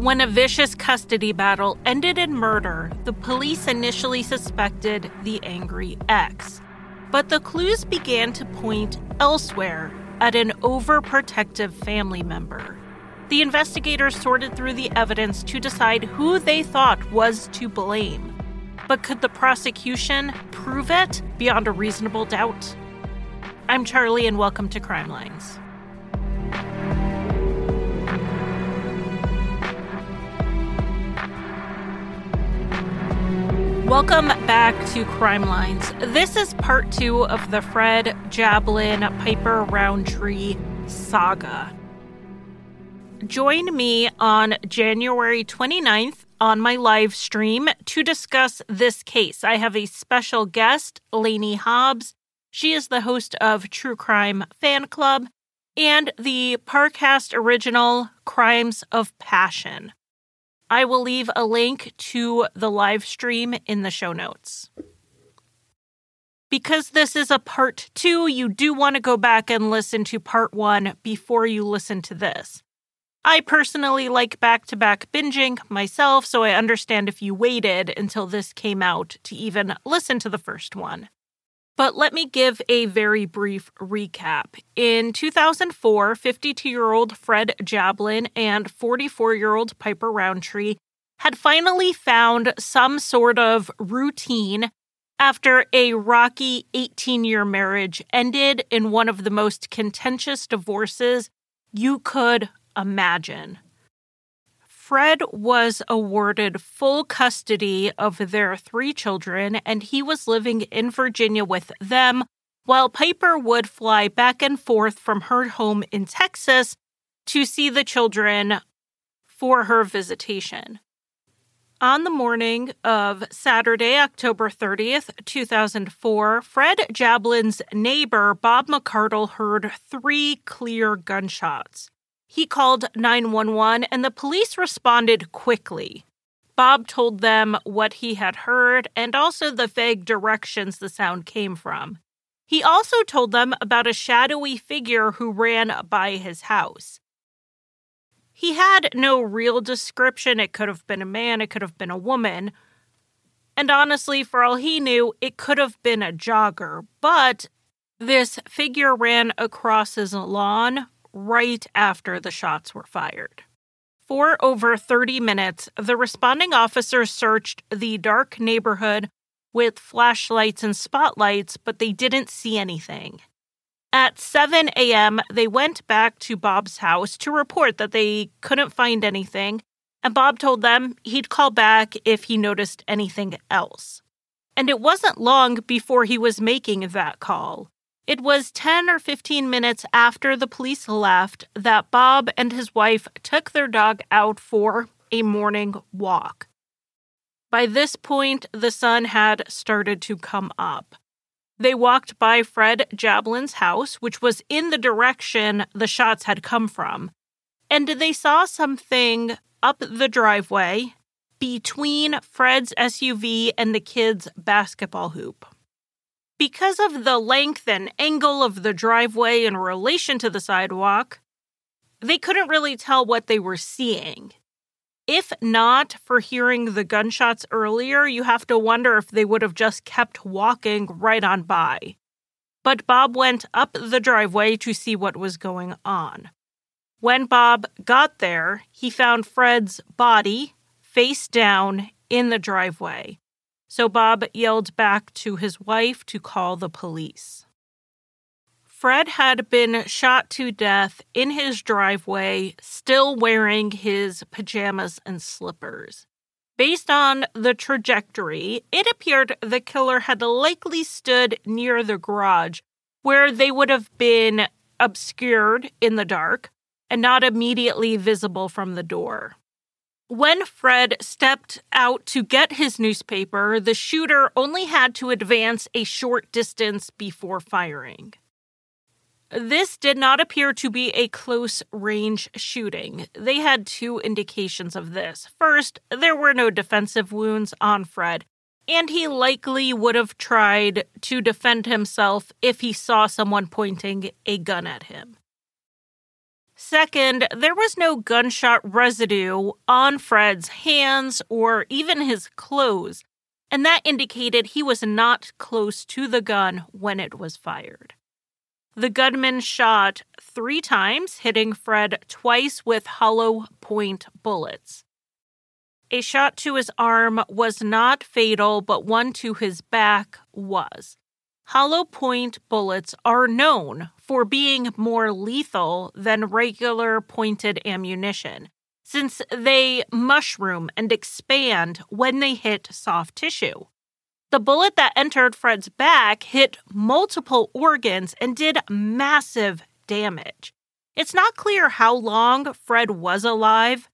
When a vicious custody battle ended in murder, the police initially suspected the angry ex. But the clues began to point elsewhere at an overprotective family member. The investigators sorted through the evidence to decide who they thought was to blame. But could the prosecution prove it beyond a reasonable doubt? I'm Charlie, and welcome to Crime Lines. Welcome back to Crime Lines. This is part two of the Fred Jablin Piper Rountree saga. Join me on January 29th on my live stream to discuss this case. I have a special guest, Lainey Hobbs. She is the host of True Crime Fan Club and the Parcast original Crimes of Passion. I will leave a link to the live stream in the show notes. Because this is a part two, you do want to go back and listen to part one before you listen to this. I personally like back to back binging myself, so I understand if you waited until this came out to even listen to the first one. But let me give a very brief recap. In 2004, 52 year old Fred Jablin and 44 year old Piper Rountree had finally found some sort of routine after a rocky 18 year marriage ended in one of the most contentious divorces you could imagine. Fred was awarded full custody of their three children, and he was living in Virginia with them, while Piper would fly back and forth from her home in Texas to see the children for her visitation. On the morning of Saturday, October 30th, 2004, Fred Jablin's neighbor, Bob McCardle, heard three clear gunshots. He called 911 and the police responded quickly. Bob told them what he had heard and also the vague directions the sound came from. He also told them about a shadowy figure who ran by his house. He had no real description. It could have been a man, it could have been a woman. And honestly, for all he knew, it could have been a jogger. But this figure ran across his lawn right after the shots were fired. For over 30 minutes, the responding officers searched the dark neighborhood with flashlights and spotlights, but they didn't see anything. At 7 a.m., they went back to Bob's house to report that they couldn't find anything, and Bob told them he'd call back if he noticed anything else. And it wasn't long before he was making that call. It was 10 or 15 minutes after the police left that Bob and his wife took their dog out for a morning walk. By this point, the sun had started to come up. They walked by Fred Jablin's house, which was in the direction the shots had come from, and they saw something up the driveway between Fred's SUV and the kid's basketball hoop. Because of the length and angle of the driveway in relation to the sidewalk, they couldn't really tell what they were seeing. If not for hearing the gunshots earlier, you have to wonder if they would have just kept walking right on by. But Bob went up the driveway to see what was going on. When Bob got there, he found Fred's body face down in the driveway so Bob yelled back to his wife to call the police. Fred had been shot to death in his driveway, still wearing his pajamas and slippers. Based on the trajectory, it appeared the killer had likely stood near the garage, where they would have been obscured in the dark and not immediately visible from the door. When Fred stepped out to get his newspaper, the shooter only had to advance a short distance before firing. This did not appear to be a close range shooting. They had two indications of this. First, there were no defensive wounds on Fred, and he likely would have tried to defend himself if he saw someone pointing a gun at him. Second, there was no gunshot residue on Fred's hands or even his clothes, and that indicated he was not close to the gun when it was fired. The gunman shot three times, hitting Fred twice with hollow point bullets. A shot to his arm was not fatal, but one to his back was. Hollow point bullets are known for being more lethal than regular pointed ammunition, since they mushroom and expand when they hit soft tissue. The bullet that entered Fred's back hit multiple organs and did massive damage. It's not clear how long Fred was alive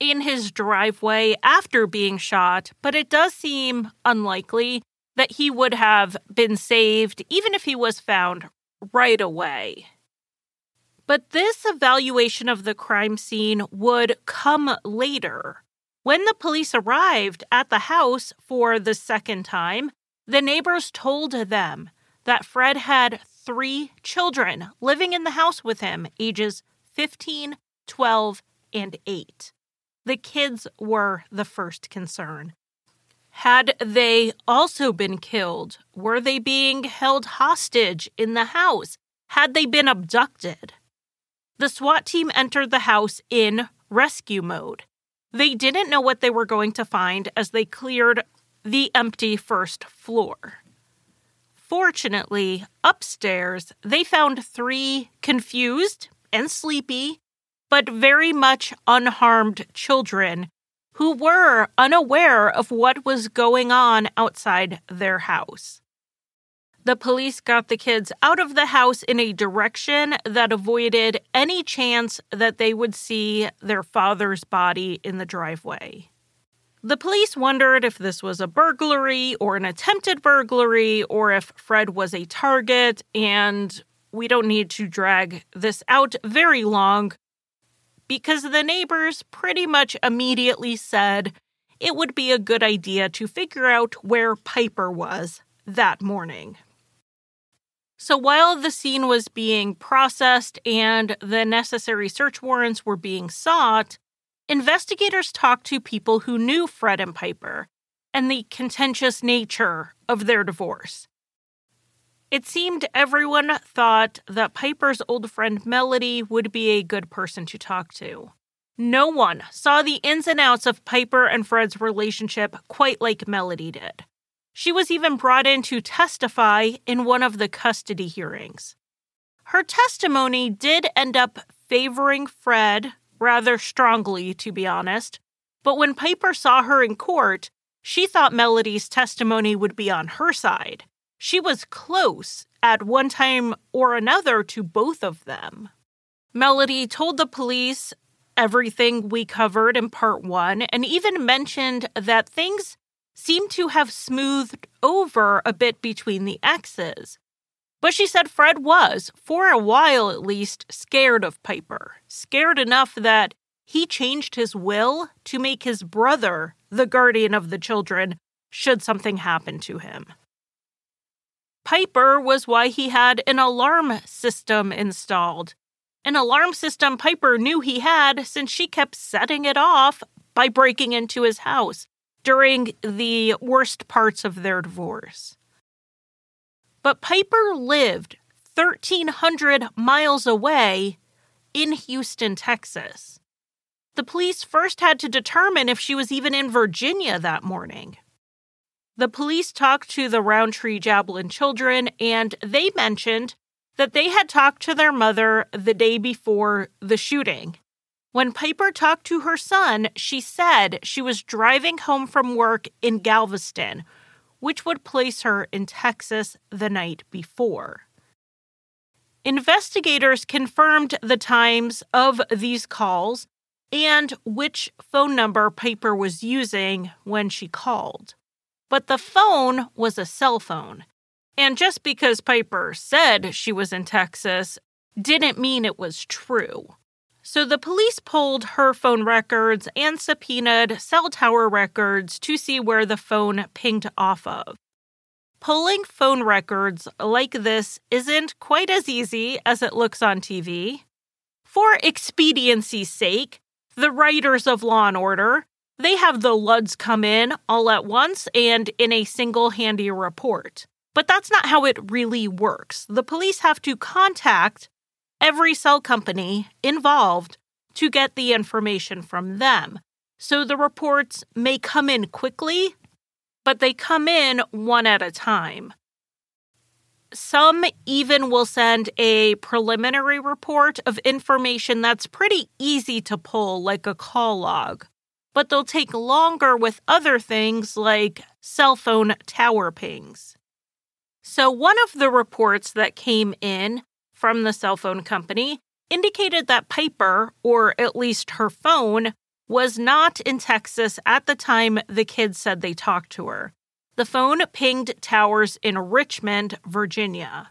in his driveway after being shot, but it does seem unlikely that he would have been saved even if he was found right away. But this evaluation of the crime scene would come later. When the police arrived at the house for the second time, the neighbors told them that Fred had three children living in the house with him, ages 15, 12, and 8. The kids were the first concern. Had they also been killed? Were they being held hostage in the house? Had they been abducted? The SWAT team entered the house in rescue mode. They didn't know what they were going to find as they cleared the empty first floor. Fortunately, upstairs, they found three confused and sleepy, but very much unharmed children who were unaware of what was going on outside their house. The police got the kids out of the house in a direction that avoided any chance that they would see their father's body in the driveway. The police wondered if this was a burglary or an attempted burglary or if Fred was a target, and we don't need to drag this out very long because the neighbors pretty much immediately said it would be a good idea to figure out where Piper was that morning. So while the scene was being processed and the necessary search warrants were being sought, investigators talked to people who knew Fred and Piper and the contentious nature of their divorce. It seemed everyone thought that Piper's old friend Melody would be a good person to talk to. No one saw the ins and outs of Piper and Fred's relationship quite like Melody did. She was even brought in to testify in one of the custody hearings. Her testimony did end up favoring Fred rather strongly, to be honest, but when Piper saw her in court, she thought Melody's testimony would be on her side. She was close at one time or another to both of them. Melody told the police everything we covered in part one and even mentioned that things seemed to have smoothed over a bit between the exes. But she said Fred was, for a while at least, scared of Piper, scared enough that he changed his will to make his brother the guardian of the children should something happen to him. Piper was why he had an alarm system installed. An alarm system Piper knew he had since she kept setting it off by breaking into his house during the worst parts of their divorce. But Piper lived 1,300 miles away in Houston, Texas. The police first had to determine if she was even in Virginia that morning. The police talked to the Rountree Jablin children, and they mentioned that they had talked to their mother the day before the shooting. When Piper talked to her son, she said she was driving home from work in Galveston, which would place her in Texas the night before. Investigators confirmed the times of these calls and which phone number Piper was using when she called. But the phone was a cell phone. And just because Piper said she was in Texas didn't mean it was true. So the police pulled her phone records and subpoenaed cell tower records to see where the phone pinged off of. Pulling phone records like this isn't quite as easy as it looks on TV. For expediency's sake, the writers of Law and Order, they have the LUDs come in all at once and in a single handy report. But that's not how it really works. The police have to contact every cell company involved to get the information from them. So the reports may come in quickly, but they come in one at a time. Some even will send a preliminary report of information that's pretty easy to pull, like a call log, but they'll take longer with other things like cell phone tower pings. So, one of the reports that came in from the cell phone company indicated that Piper, or at least her phone, was not in Texas at the time the kids said they talked to her. The phone pinged towers in Richmond, Virginia.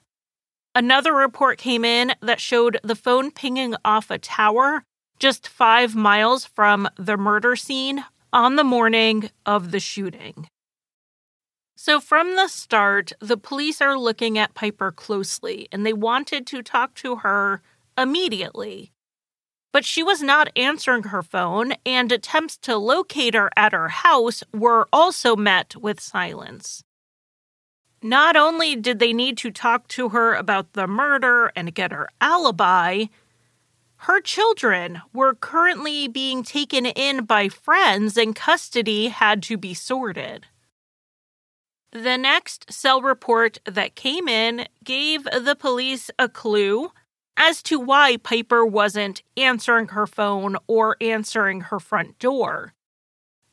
Another report came in that showed the phone pinging off a tower just five miles from the murder scene on the morning of the shooting. So, from the start, the police are looking at Piper closely and they wanted to talk to her immediately. But she was not answering her phone, and attempts to locate her at her house were also met with silence. Not only did they need to talk to her about the murder and get her alibi, her children were currently being taken in by friends and custody had to be sorted. The next cell report that came in gave the police a clue as to why Piper wasn't answering her phone or answering her front door.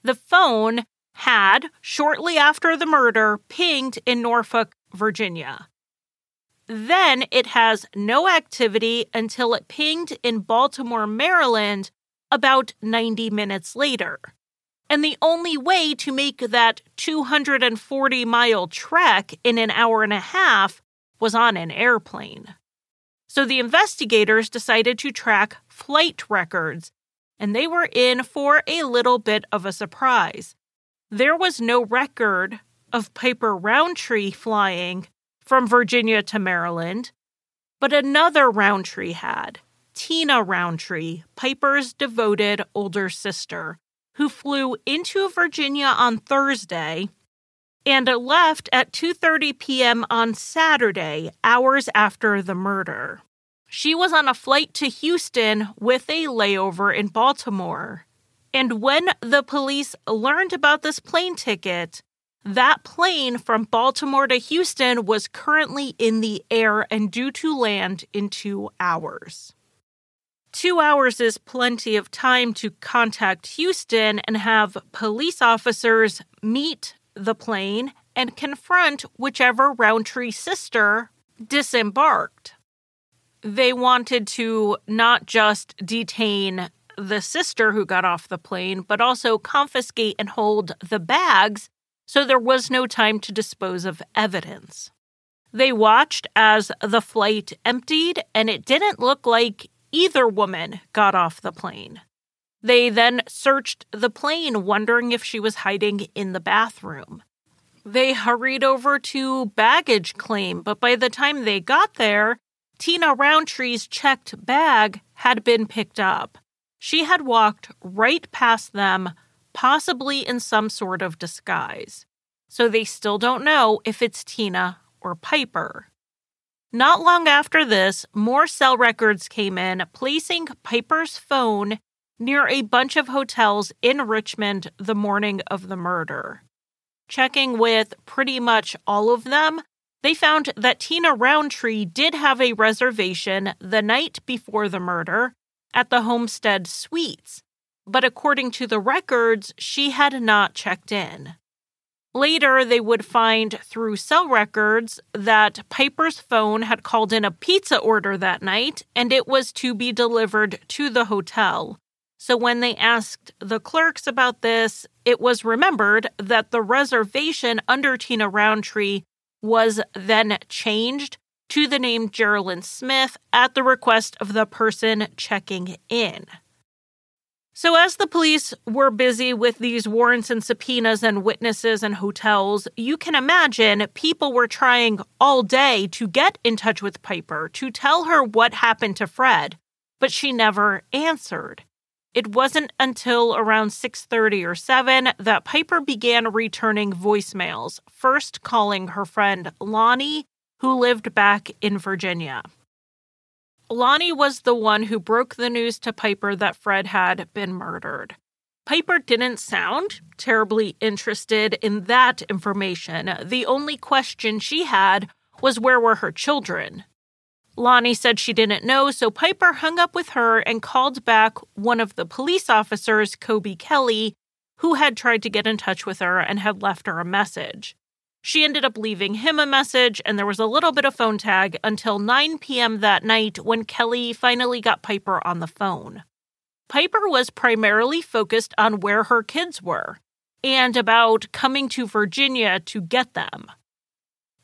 The phone had, shortly after the murder, pinged in Norfolk, Virginia. Then it has no activity until it pinged in Baltimore, Maryland, about 90 minutes later. And the only way to make that 240 mile trek in an hour and a half was on an airplane. So the investigators decided to track flight records, and they were in for a little bit of a surprise. There was no record of Piper Rountree flying from Virginia to Maryland, but another Rountree had Tina Rountree, Piper's devoted older sister, who flew into Virginia on Thursday and left at 2:30 p.m. on Saturday, hours after the murder. She was on a flight to Houston with a layover in Baltimore. And when the police learned about this plane ticket, that plane from Baltimore to Houston was currently in the air and due to land in two hours. Two hours is plenty of time to contact Houston and have police officers meet the plane and confront whichever Rountree sister disembarked. They wanted to not just detain the sister who got off the plane, but also confiscate and hold the bags so there was no time to dispose of evidence. They watched as the flight emptied, and it didn't look like either woman got off the plane. They then searched the plane, wondering if she was hiding in the bathroom. They hurried over to baggage claim, but by the time they got there, Tina Rountree's checked bag had been picked up. She had walked right past them, possibly in some sort of disguise. So they still don't know if it's Tina or Piper. Not long after this, more cell records came in, placing Piper's phone near a bunch of hotels in Richmond the morning of the murder. Checking with pretty much all of them, they found that Tina Rountree did have a reservation the night before the murder at the Homestead Suites, but according to the records, she had not checked in. Later, they would find through cell records that Piper's phone had called in a pizza order that night and it was to be delivered to the hotel. So, when they asked the clerks about this, it was remembered that the reservation under Tina Rountree was then changed to the name Geraldine Smith at the request of the person checking in. So, as the police were busy with these warrants and subpoenas and witnesses and hotels, you can imagine people were trying all day to get in touch with Piper to tell her what happened to Fred. but she never answered. It wasn't until around 6:30 or 7 that Piper began returning voicemails, first calling her friend Lonnie, who lived back in Virginia. Lonnie was the one who broke the news to Piper that Fred had been murdered. Piper didn't sound terribly interested in that information. The only question she had was where were her children? Lonnie said she didn't know, so Piper hung up with her and called back one of the police officers, Kobe Kelly, who had tried to get in touch with her and had left her a message. She ended up leaving him a message, and there was a little bit of phone tag until 9 p.m. that night when Kelly finally got Piper on the phone. Piper was primarily focused on where her kids were and about coming to Virginia to get them.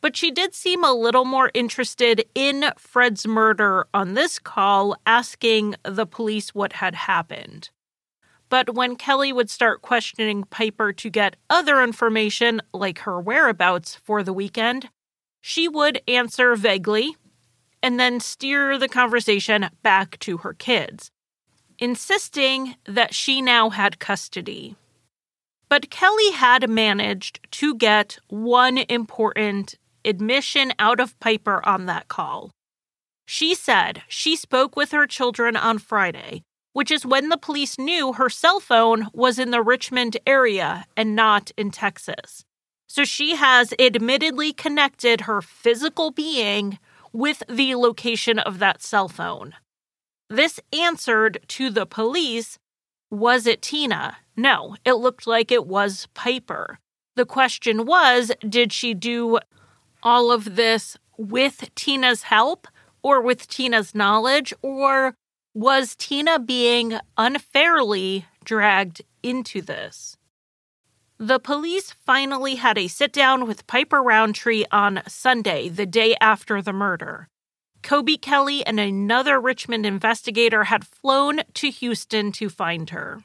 But she did seem a little more interested in Fred's murder on this call, asking the police what had happened. But when Kelly would start questioning Piper to get other information, like her whereabouts for the weekend, she would answer vaguely and then steer the conversation back to her kids insisting that she now had custody. But Kelly had managed to get one important admission out of Piper on that call. She said she spoke with her children on Friday, which is when the police knew her cell phone was in the Richmond area and not in Texas. So she has admittedly connected her physical being with the location of that cell phone. This answered to the police was it Tina? No, it looked like it was Piper. The question was did she do all of this with Tina's help or with Tina's knowledge, or was Tina being unfairly dragged into this? The police finally had a sit down with Piper Rountree on Sunday, the day after the murder. Kobe Kelly and another Richmond investigator had flown to Houston to find her.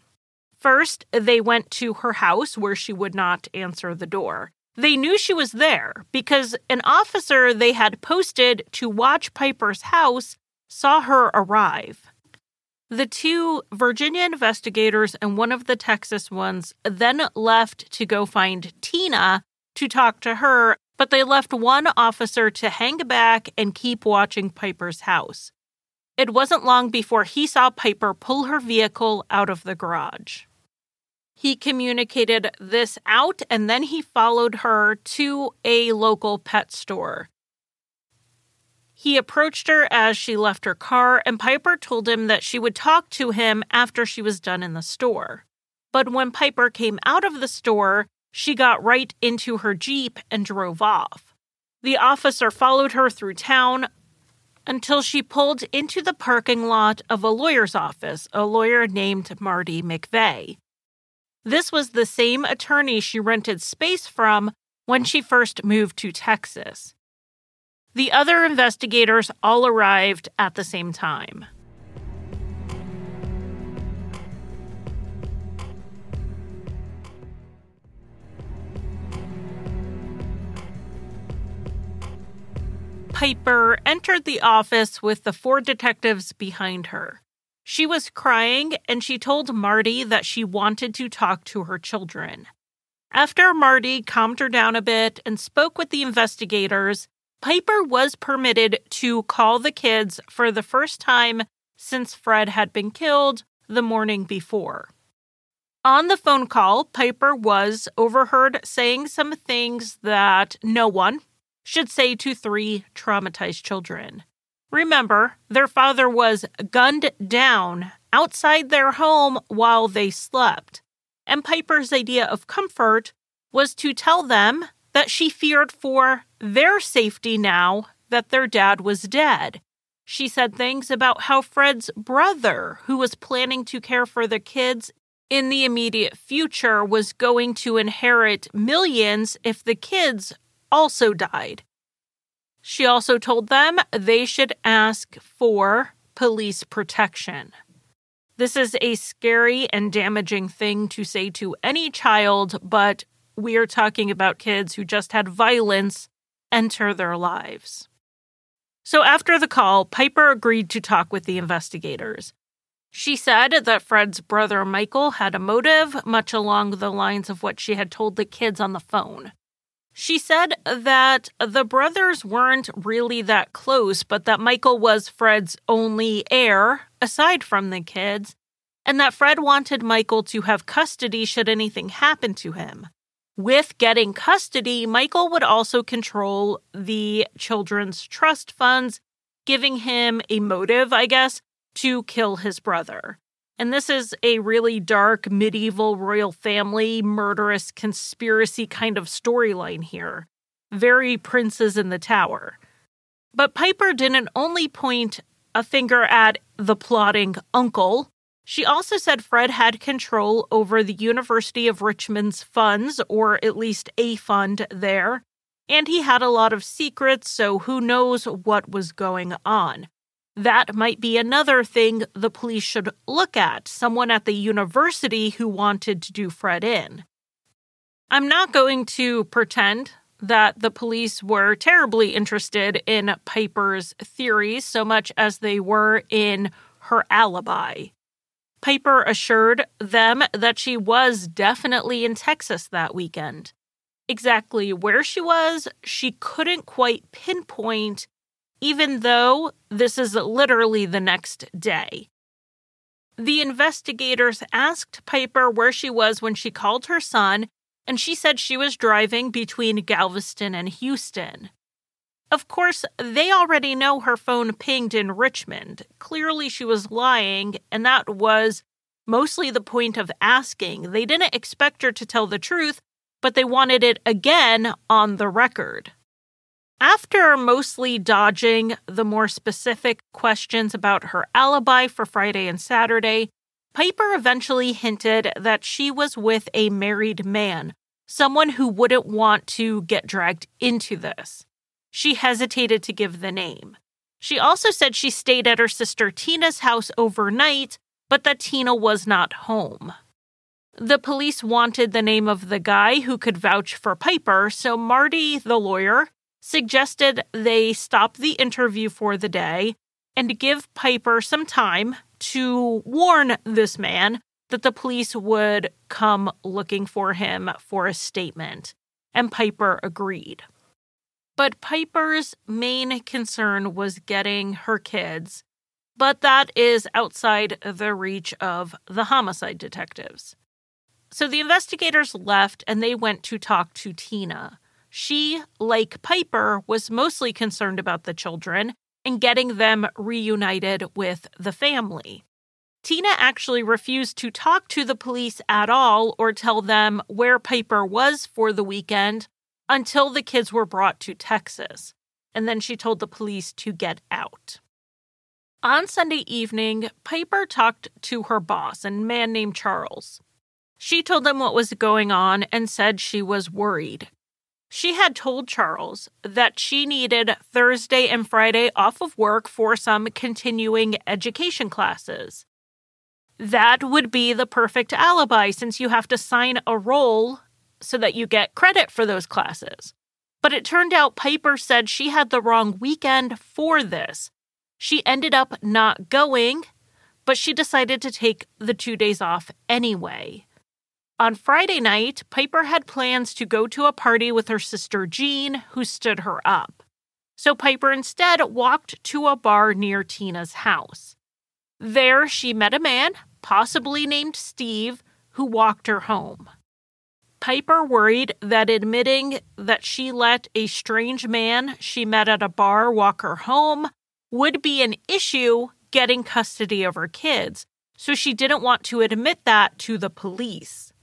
First, they went to her house where she would not answer the door. They knew she was there because an officer they had posted to watch Piper's house saw her arrive. The two Virginia investigators and one of the Texas ones then left to go find Tina to talk to her but they left one officer to hang back and keep watching Piper's house. It wasn't long before he saw Piper pull her vehicle out of the garage. He communicated this out and then he followed her to a local pet store. He approached her as she left her car, and Piper told him that she would talk to him after she was done in the store. But when Piper came out of the store, she got right into her Jeep and drove off. The officer followed her through town until she pulled into the parking lot of a lawyer's office, a lawyer named Marty McVeigh. This was the same attorney she rented space from when she first moved to Texas. The other investigators all arrived at the same time. Piper entered the office with the four detectives behind her. She was crying and she told Marty that she wanted to talk to her children. After Marty calmed her down a bit and spoke with the investigators, Piper was permitted to call the kids for the first time since Fred had been killed the morning before. On the phone call, Piper was overheard saying some things that no one, should say to three traumatized children. Remember, their father was gunned down outside their home while they slept. And Piper's idea of comfort was to tell them that she feared for their safety now that their dad was dead. She said things about how Fred's brother, who was planning to care for the kids in the immediate future, was going to inherit millions if the kids also died. She also told them they should ask for police protection. This is a scary and damaging thing to say to any child, but we are talking about kids who just had violence enter their lives. So after the call, Piper agreed to talk with the investigators. She said that Fred's brother Michael had a motive, much along the lines of what she had told the kids on the phone. She said that the brothers weren't really that close, but that Michael was Fred's only heir, aside from the kids, and that Fred wanted Michael to have custody should anything happen to him. With getting custody, Michael would also control the children's trust funds, giving him a motive, I guess, to kill his brother. And this is a really dark medieval royal family murderous conspiracy kind of storyline here. Very princes in the tower. But Piper didn't only point a finger at the plotting uncle. She also said Fred had control over the University of Richmond's funds, or at least a fund there, and he had a lot of secrets, so who knows what was going on. That might be another thing the police should look at someone at the university who wanted to do Fred in. I'm not going to pretend that the police were terribly interested in Piper's theories so much as they were in her alibi. Piper assured them that she was definitely in Texas that weekend. Exactly where she was, she couldn't quite pinpoint even though this is literally the next day. The investigators asked Piper where she was when she called her son, and she said she was driving between Galveston and Houston. Of course, they already know her phone pinged in Richmond. Clearly, she was lying, and that was mostly the point of asking. They didn't expect her to tell the truth, but they wanted it again on the record. After mostly dodging the more specific questions about her alibi for Friday and Saturday, Piper eventually hinted that she was with a married man, someone who wouldn't want to get dragged into this. She hesitated to give the name. She also said she stayed at her sister Tina's house overnight, but that Tina was not home. The police wanted the name of the guy who could vouch for Piper, so Marty, the lawyer, suggested they stop the interview for the day and give Piper some time to warn this man that the police would come looking for him for a statement. And Piper agreed. But Piper's main concern was getting her kids, but that is outside the reach of the homicide detectives. So the investigators left and they went to talk to Tina. She, like Piper, was mostly concerned about the children and getting them reunited with the family. Tina actually refused to talk to the police at all or tell them where Piper was for the weekend until the kids were brought to Texas. And then she told the police to get out. On Sunday evening, Piper talked to her boss, a man named Charles. She told him what was going on and said she was worried she had told Charles that she needed Thursday and Friday off of work for some continuing education classes. That would be the perfect alibi since you have to sign a roll so that you get credit for those classes. But it turned out Piper said she had the wrong weekend for this. She ended up not going, but she decided to take the two days off anyway. On Friday night, Piper had plans to go to a party with her sister Jean, who stood her up. So Piper instead walked to a bar near Tina's house. There, she met a man, possibly named Steve, who walked her home. Piper worried that admitting that she let a strange man she met at a bar walk her home would be an issue getting custody of her kids, so she didn't want to admit that to the police.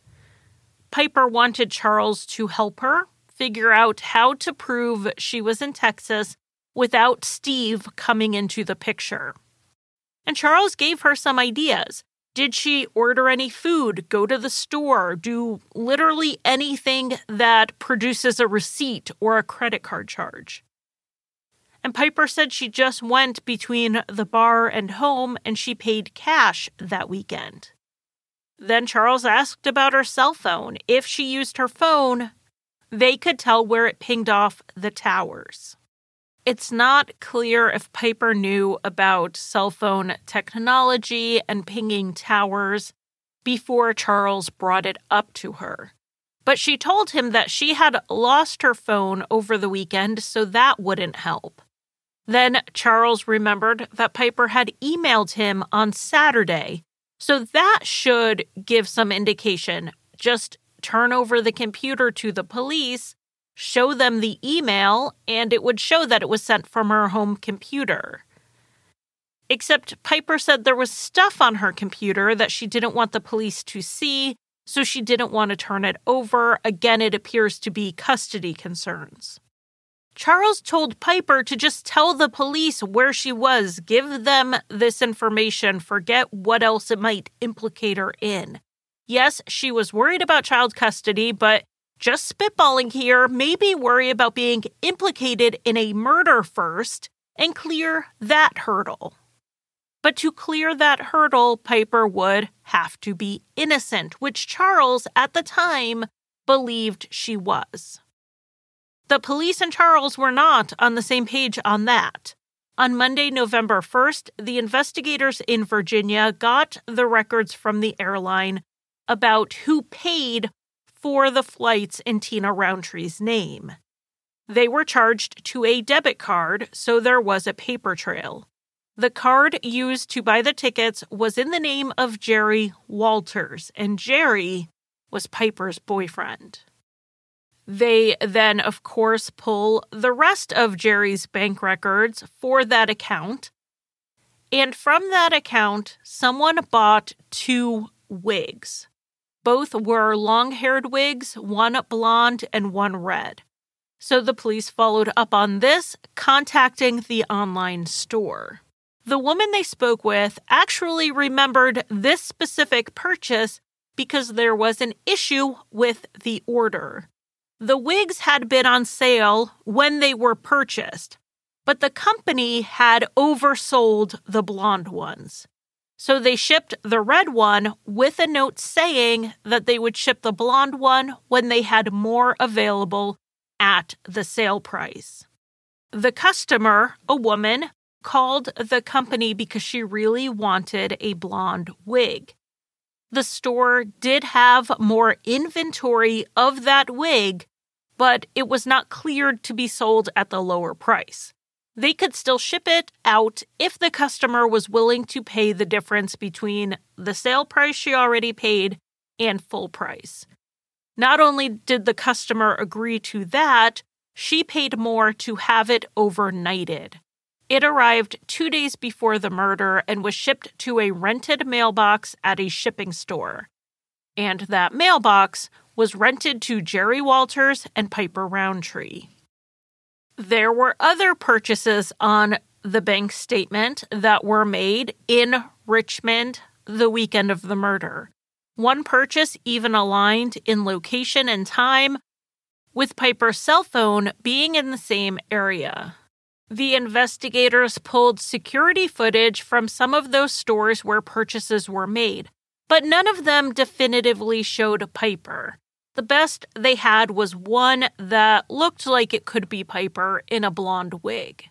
Piper wanted Charles to help her figure out how to prove she was in Texas without Steve coming into the picture. And Charles gave her some ideas. Did she order any food, go to the store, do literally anything that produces a receipt or a credit card charge? And Piper said she just went between the bar and home and she paid cash that weekend. Then Charles asked about her cell phone. If she used her phone, they could tell where it pinged off the towers. It's not clear if Piper knew about cell phone technology and pinging towers before Charles brought it up to her. But she told him that she had lost her phone over the weekend, so that wouldn't help. Then Charles remembered that Piper had emailed him on Saturday, so that should give some indication. Just turn over the computer to the police, show them the email, and it would show that it was sent from her home computer. Except Piper said there was stuff on her computer that she didn't want the police to see, so she didn't want to turn it over. Again, it appears to be custody concerns. Charles told Piper to just tell the police where she was, give them this information, forget what else it might implicate her in. Yes, she was worried about child custody, but just spitballing here, maybe worry about being implicated in a murder first and clear that hurdle. But to clear that hurdle, Piper would have to be innocent, which Charles at the time believed she was. The police and Charles were not on the same page on that. On Monday, November 1st, the investigators in Virginia got the records from the airline about who paid for the flights in Tina Rountree's name. They were charged to a debit card, so there was a paper trail. The card used to buy the tickets was in the name of Jerry Walters, and Jerry was Piper's boyfriend. They then, of course, pull the rest of Jerry's bank records for that account. And from that account, someone bought two wigs. Both were long haired wigs, one blonde and one red. So the police followed up on this, contacting the online store. The woman they spoke with actually remembered this specific purchase because there was an issue with the order. The wigs had been on sale when they were purchased, but the company had oversold the blonde ones. So they shipped the red one with a note saying that they would ship the blonde one when they had more available at the sale price. The customer, a woman, called the company because she really wanted a blonde wig. The store did have more inventory of that wig, but it was not cleared to be sold at the lower price. They could still ship it out if the customer was willing to pay the difference between the sale price she already paid and full price. Not only did the customer agree to that, she paid more to have it overnighted. It arrived two days before the murder and was shipped to a rented mailbox at a shipping store. And that mailbox was rented to Jerry Walters and Piper Rountree. There were other purchases on the bank statement that were made in Richmond the weekend of the murder. One purchase even aligned in location and time, with Piper's cell phone being in the same area. The investigators pulled security footage from some of those stores where purchases were made, but none of them definitively showed Piper. The best they had was one that looked like it could be Piper in a blonde wig.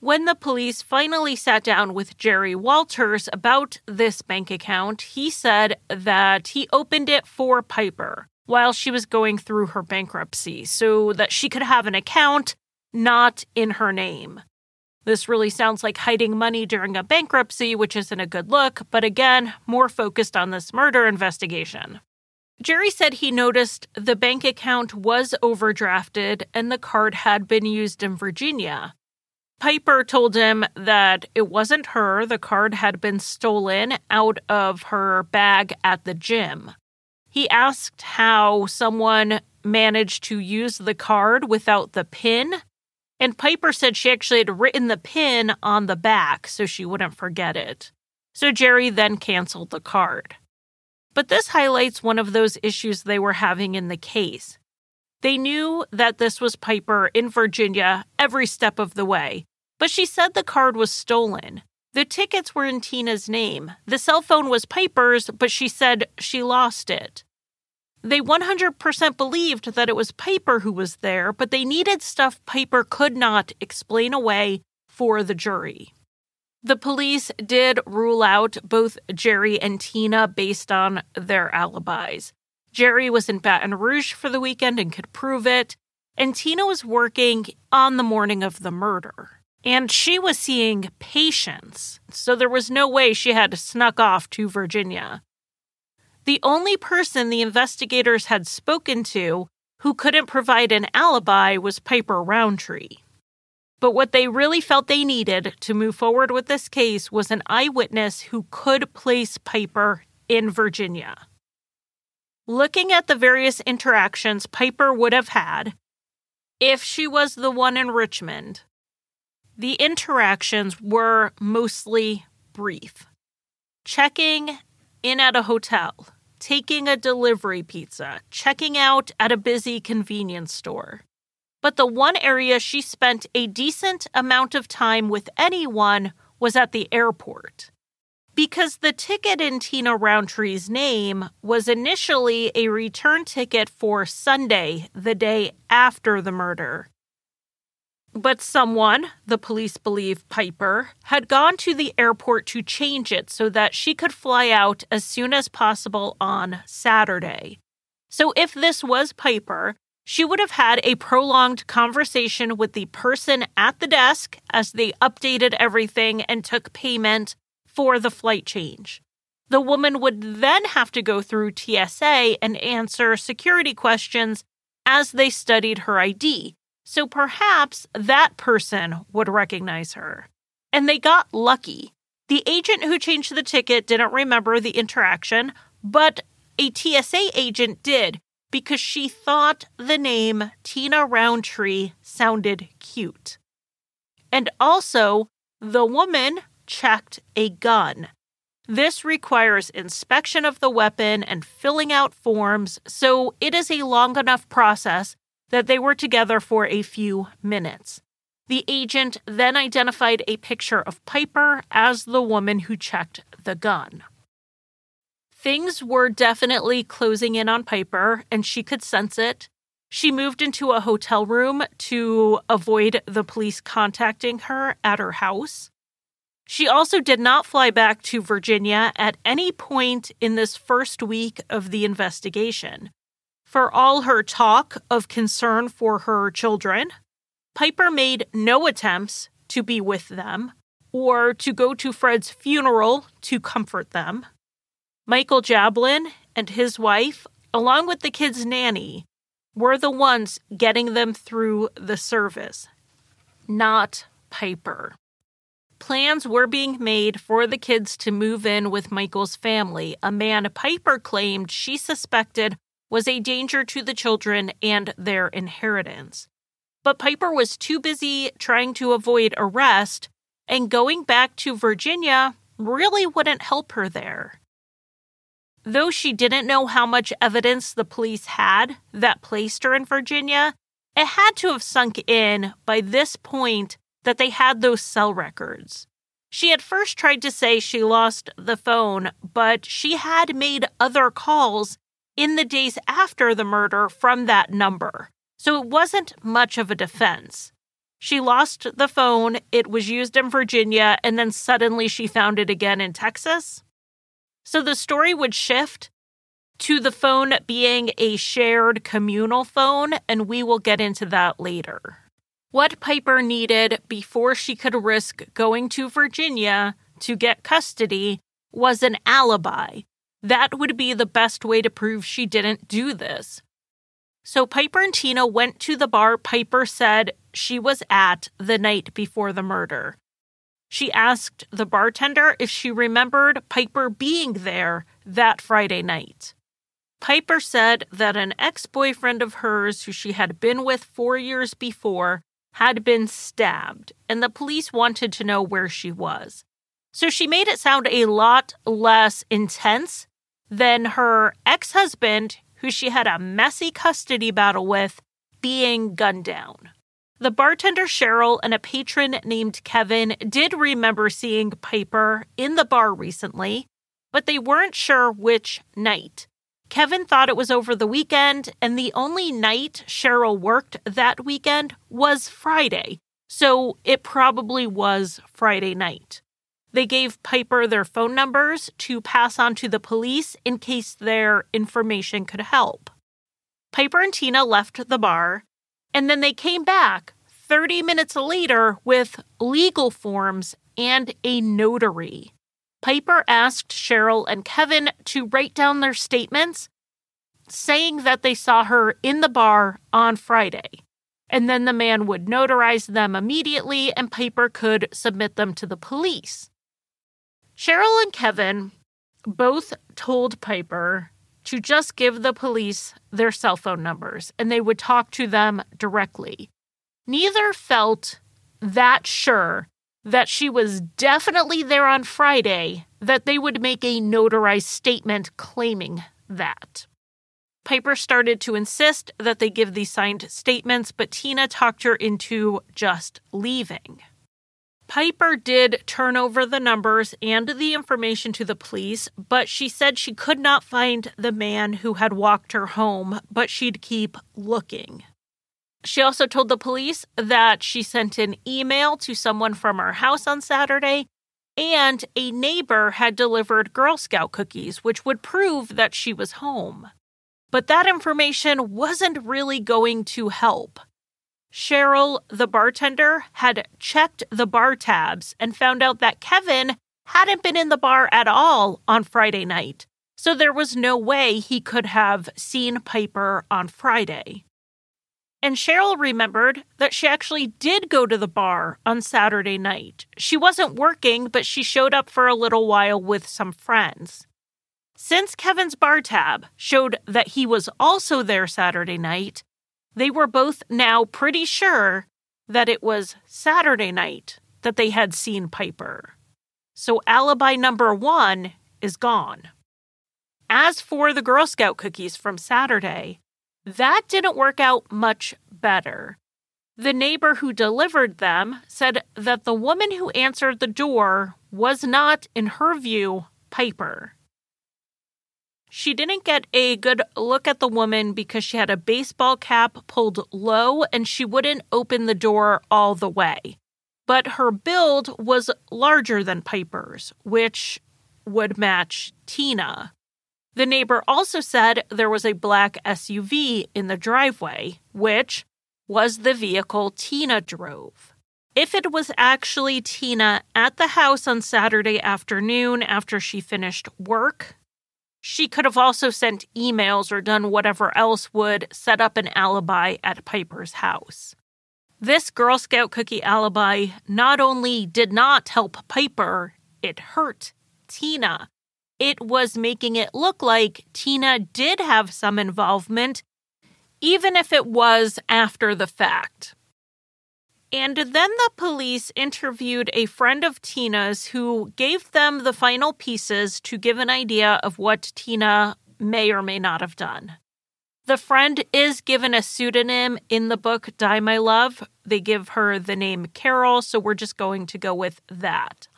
When the police finally sat down with Jerry Walters about this bank account, he said that he opened it for Piper while she was going through her bankruptcy so that she could have an account not in her name. This really sounds like hiding money during a bankruptcy, which isn't a good look, but again, more focused on this murder investigation. Jerry said he noticed the bank account was overdrafted and the card had been used in Virginia. Piper told him that it wasn't her, the card had been stolen out of her bag at the gym. He asked how someone managed to use the card without the PIN, and Piper said she actually had written the pin on the back so she wouldn't forget it. So Jerry then canceled the card. But this highlights one of those issues they were having in the case. They knew that this was Piper in Virginia every step of the way, but she said the card was stolen. The tickets were in Tina's name. The cell phone was Piper's, but she said she lost it. They 100% believed that it was Piper who was there, but they needed stuff Piper could not explain away for the jury. The police did rule out both Jerry and Tina based on their alibis. Jerry was in Baton Rouge for the weekend and could prove it, and Tina was working on the morning of the murder. And she was seeing patients, so there was no way she had snuck off to Virginia. The only person the investigators had spoken to who couldn't provide an alibi was Piper Rountree. But what they really felt they needed to move forward with this case was an eyewitness who could place Piper in Virginia. Looking at the various interactions Piper would have had if she was the one in Richmond, the interactions were mostly brief. Checking in at a hotel, taking a delivery pizza, checking out at a busy convenience store. But the one area she spent a decent amount of time with anyone was at the airport. Because the ticket in Tina Rountree's name was initially a return ticket for Sunday, the day after the murder. But someone, the police believe Piper, had gone to the airport to change it so that she could fly out as soon as possible on Saturday. So if this was Piper, she would have had a prolonged conversation with the person at the desk as they updated everything and took payment for the flight change. The woman would then have to go through TSA and answer security questions as they studied her ID so perhaps that person would recognize her. And they got lucky. The agent who changed the ticket didn't remember the interaction, but a TSA agent did because she thought the name Tina Rountree sounded cute. And also, the woman checked a gun. This requires inspection of the weapon and filling out forms, so it is a long enough process that they were together for a few minutes. The agent then identified a picture of Piper as the woman who checked the gun. Things were definitely closing in on Piper, and she could sense it. She moved into a hotel room to avoid the police contacting her at her house. She also did not fly back to Virginia at any point in this first week of the investigation. For all her talk of concern for her children, Piper made no attempts to be with them or to go to Fred's funeral to comfort them. Michael Jablin and his wife, along with the kids' nanny, were the ones getting them through the service, not Piper. Plans were being made for the kids to move in with Michael's family, a man Piper claimed she suspected was a danger to the children and their inheritance. But Piper was too busy trying to avoid arrest, and going back to Virginia really wouldn't help her there. Though she didn't know how much evidence the police had that placed her in Virginia, it had to have sunk in by this point that they had those cell records. She had first tried to say she lost the phone, but she had made other calls in the days after the murder from that number, so it wasn't much of a defense. She lost the phone, it was used in Virginia, and then suddenly she found it again in Texas. So the story would shift to the phone being a shared communal phone, and we will get into that later. What Piper needed before she could risk going to Virginia to get custody was an alibi, that would be the best way to prove she didn't do this. So Piper and Tina went to the bar Piper said she was at the night before the murder. She asked the bartender if she remembered Piper being there that Friday night. Piper said that an ex boyfriend of hers, who she had been with four years before, had been stabbed, and the police wanted to know where she was. So she made it sound a lot less intense than her ex husband, who she had a messy custody battle with, being gunned down. The bartender Cheryl and a patron named Kevin did remember seeing Piper in the bar recently, but they weren't sure which night. Kevin thought it was over the weekend, and the only night Cheryl worked that weekend was Friday. So it probably was Friday night. They gave Piper their phone numbers to pass on to the police in case their information could help. Piper and Tina left the bar, and then they came back 30 minutes later with legal forms and a notary. Piper asked Cheryl and Kevin to write down their statements saying that they saw her in the bar on Friday. And then the man would notarize them immediately, and Piper could submit them to the police. Cheryl and Kevin both told Piper to just give the police their cell phone numbers and they would talk to them directly. Neither felt that sure that she was definitely there on Friday that they would make a notarized statement claiming that. Piper started to insist that they give these signed statements, but Tina talked her into just leaving. Piper did turn over the numbers and the information to the police, but she said she could not find the man who had walked her home, but she'd keep looking. She also told the police that she sent an email to someone from her house on Saturday, and a neighbor had delivered Girl Scout cookies, which would prove that she was home. But that information wasn't really going to help. Cheryl, the bartender, had checked the bar tabs and found out that Kevin hadn't been in the bar at all on Friday night. So there was no way he could have seen Piper on Friday. And Cheryl remembered that she actually did go to the bar on Saturday night. She wasn't working, but she showed up for a little while with some friends. Since Kevin's bar tab showed that he was also there Saturday night, they were both now pretty sure that it was Saturday night that they had seen Piper. So alibi number one is gone. As for the Girl Scout cookies from Saturday, that didn't work out much better. The neighbor who delivered them said that the woman who answered the door was not, in her view, Piper. She didn't get a good look at the woman because she had a baseball cap pulled low and she wouldn't open the door all the way. But her build was larger than Piper's, which would match Tina. The neighbor also said there was a black SUV in the driveway, which was the vehicle Tina drove. If it was actually Tina at the house on Saturday afternoon after she finished work, she could have also sent emails or done whatever else would set up an alibi at Piper's house. This Girl Scout cookie alibi not only did not help Piper, it hurt Tina. It was making it look like Tina did have some involvement, even if it was after the fact. And then the police interviewed a friend of Tina's who gave them the final pieces to give an idea of what Tina may or may not have done. The friend is given a pseudonym in the book Die My Love. They give her the name Carol, so we're just going to go with that.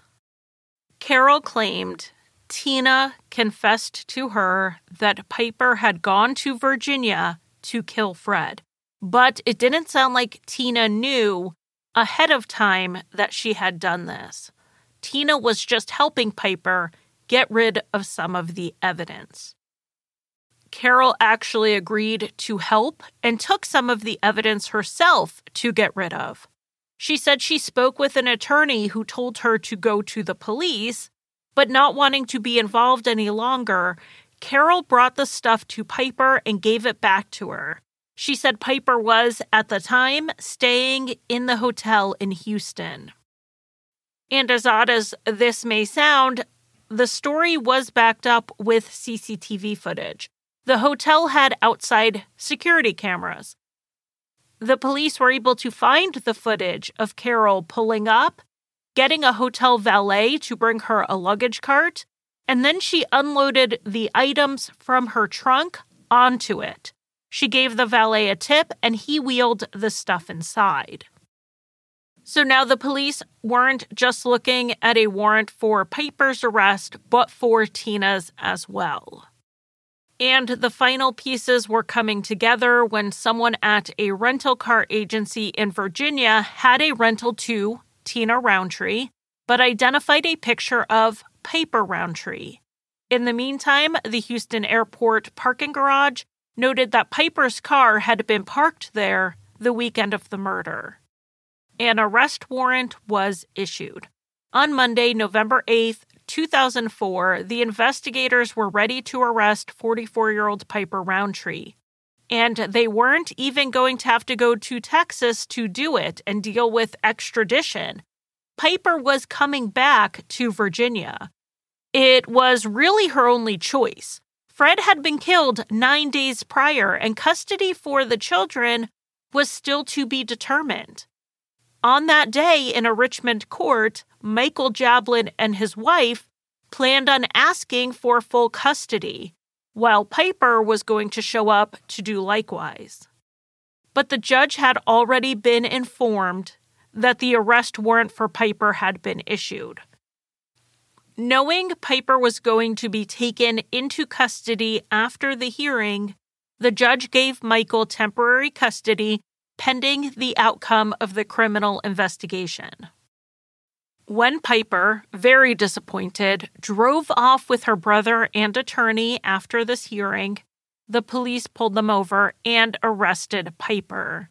Carol claimed Tina confessed to her that Piper had gone to Virginia to kill Fred, but it didn't sound like Tina knew ahead of time that she had done this. Tina was just helping Piper get rid of some of the evidence. Carol actually agreed to help and took some of the evidence herself to get rid of. She said she spoke with an attorney who told her to go to the police, but not wanting to be involved any longer, Carol brought the stuff to Piper and gave it back to her. She said Piper was, at the time, staying in the hotel in Houston. And as odd as this may sound, the story was backed up with CCTV footage. The hotel had outside security cameras. The police were able to find the footage of Carol pulling up, getting a hotel valet to bring her a luggage cart, and then she unloaded the items from her trunk onto it. She gave the valet a tip and he wheeled the stuff inside. So now the police weren't just looking at a warrant for Piper's arrest, but for Tina's as well. And the final pieces were coming together when someone at a rental car agency in Virginia had a rental to Tina Rountree, but identified a picture of Piper Rountree. In the meantime, the Houston airport parking garage noted that Piper's car had been parked there the weekend of the murder. An arrest warrant was issued. On Monday, November 8th, 2004, the investigators were ready to arrest 44 year old Piper Rountree. And they weren't even going to have to go to Texas to do it and deal with extradition. Piper was coming back to Virginia. It was really her only choice. Fred had been killed nine days prior, and custody for the children was still to be determined. On that day in a Richmond court, Michael Jablin and his wife planned on asking for full custody, while Piper was going to show up to do likewise. But the judge had already been informed that the arrest warrant for Piper had been issued. Knowing Piper was going to be taken into custody after the hearing, the judge gave Michael temporary custody pending the outcome of the criminal investigation. When Piper, very disappointed, drove off with her brother and attorney after this hearing, the police pulled them over and arrested Piper.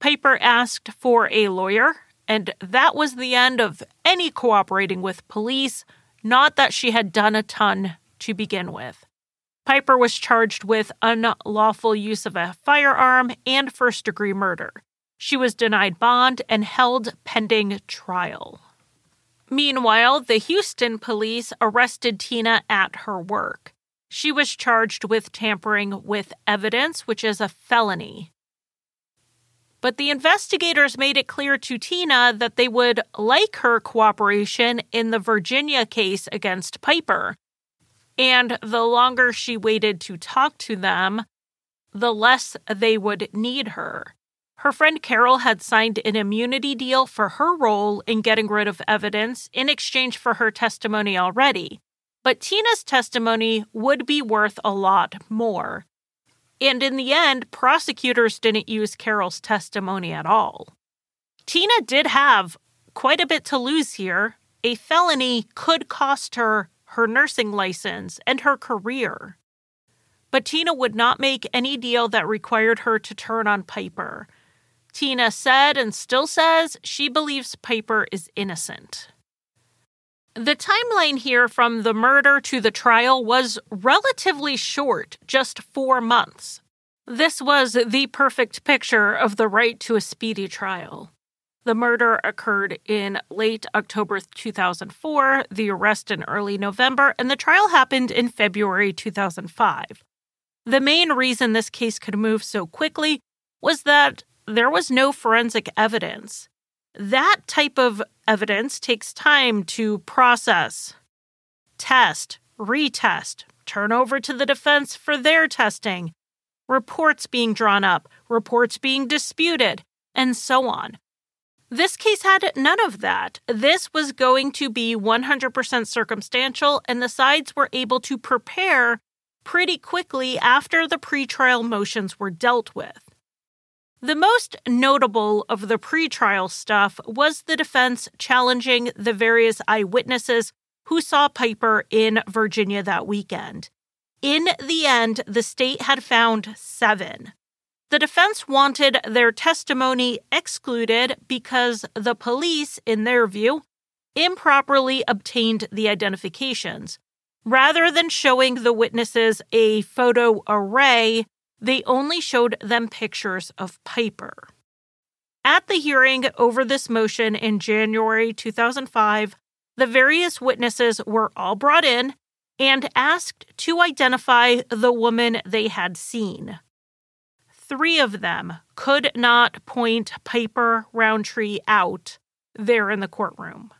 Piper asked for a lawyer, and that was the end of any cooperating with police, not that she had done a ton to begin with. Piper was charged with unlawful use of a firearm and first degree murder. She was denied bond and held pending trial. Meanwhile, the Houston police arrested Tina at her work. She was charged with tampering with evidence, which is a felony. But the investigators made it clear to Tina that they would like her cooperation in the Virginia case against Piper, and the longer she waited to talk to them, the less they would need her. Her friend Carol had signed an immunity deal for her role in getting rid of evidence in exchange for her testimony already. But Tina's testimony would be worth a lot more. And in the end, prosecutors didn't use Carol's testimony at all. Tina did have quite a bit to lose here. A felony could cost her her nursing license, and her career. But Tina would not make any deal that required her to turn on Piper. Tina said and still says she believes Piper is innocent. The timeline here from the murder to the trial was relatively short, just four months. This was the perfect picture of the right to a speedy trial. The murder occurred in late October 2004, the arrest in early November, and the trial happened in February 2005. The main reason this case could move so quickly was that there was no forensic evidence. That type of evidence takes time to process, test, retest, turn over to the defense for their testing, reports being drawn up, reports being disputed, and so on. This case had none of that. This was going to be 100% circumstantial, and the sides were able to prepare pretty quickly after the pretrial motions were dealt with. The most notable of the pretrial stuff was the defense challenging the various eyewitnesses who saw Piper in Virginia that weekend. In the end, the state had found seven. The defense wanted their testimony excluded because the police, in their view, improperly obtained the identifications. Rather than showing the witnesses a photo array, they only showed them pictures of Piper. At the hearing over this motion in January 2005, the various witnesses were all brought in and asked to identify the woman they had seen three of them could not point Piper Rountree out there in the courtroom.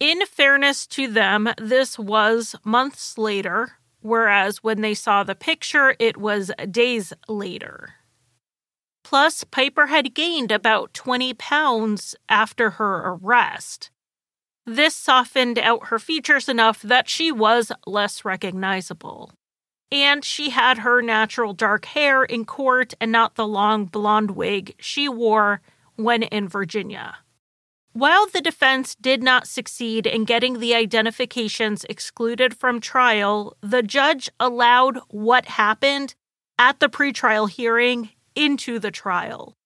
In fairness to them, this was months later, whereas when they saw the picture, it was days later. Plus, Piper had gained about 20 pounds after her arrest. This softened out her features enough that she was less recognizable. and she had her natural dark hair in court and not the long blonde wig she wore when in Virginia. While the defense did not succeed in getting the identifications excluded from trial, the judge allowed what happened at the pretrial hearing into the trial.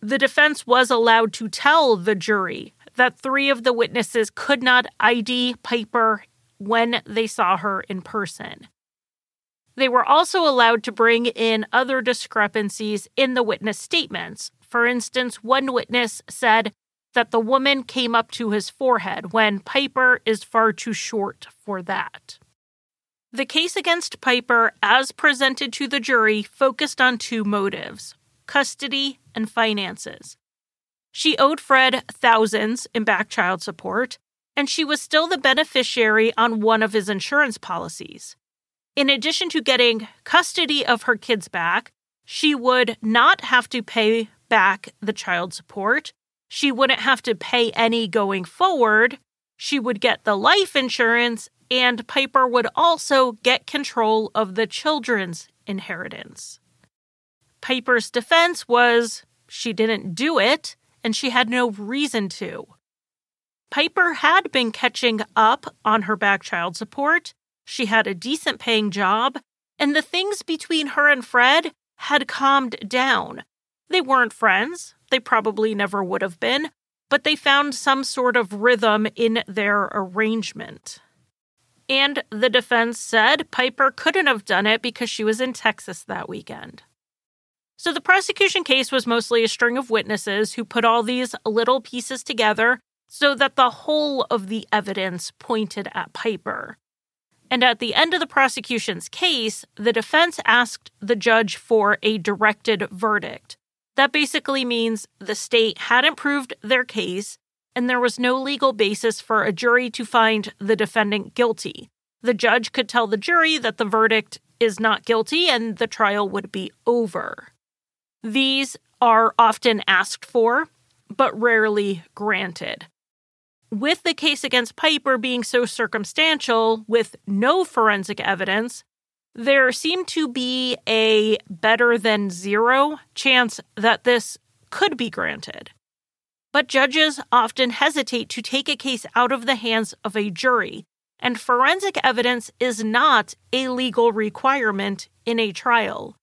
The defense was allowed to tell the jury that three of the witnesses could not ID Piper when they saw her in person. They were also allowed to bring in other discrepancies in the witness statements. For instance, one witness said that the woman came up to his forehead when Piper is far too short for that. The case against Piper, as presented to the jury, focused on two motives custody and finances. She owed Fred thousands in back child support, and she was still the beneficiary on one of his insurance policies. In addition to getting custody of her kids back, she would not have to pay back the child support. She wouldn't have to pay any going forward. She would get the life insurance, and Piper would also get control of the children's inheritance. Piper's defense was she didn't do it, and she had no reason to. Piper had been catching up on her back child support. She had a decent paying job, and the things between her and Fred had calmed down. They weren't friends, they probably never would have been, but they found some sort of rhythm in their arrangement. And the defense said Piper couldn't have done it because she was in Texas that weekend. So the prosecution case was mostly a string of witnesses who put all these little pieces together so that the whole of the evidence pointed at Piper. And at the end of the prosecution's case, the defense asked the judge for a directed verdict. That basically means the state hadn't proved their case, and there was no legal basis for a jury to find the defendant guilty. The judge could tell the jury that the verdict is not guilty and the trial would be over. These are often asked for, but rarely granted with the case against Piper being so circumstantial with no forensic evidence, there seemed to be a better than zero chance that this could be granted. But judges often hesitate to take a case out of the hands of a jury, and forensic evidence is not a legal requirement in a trial.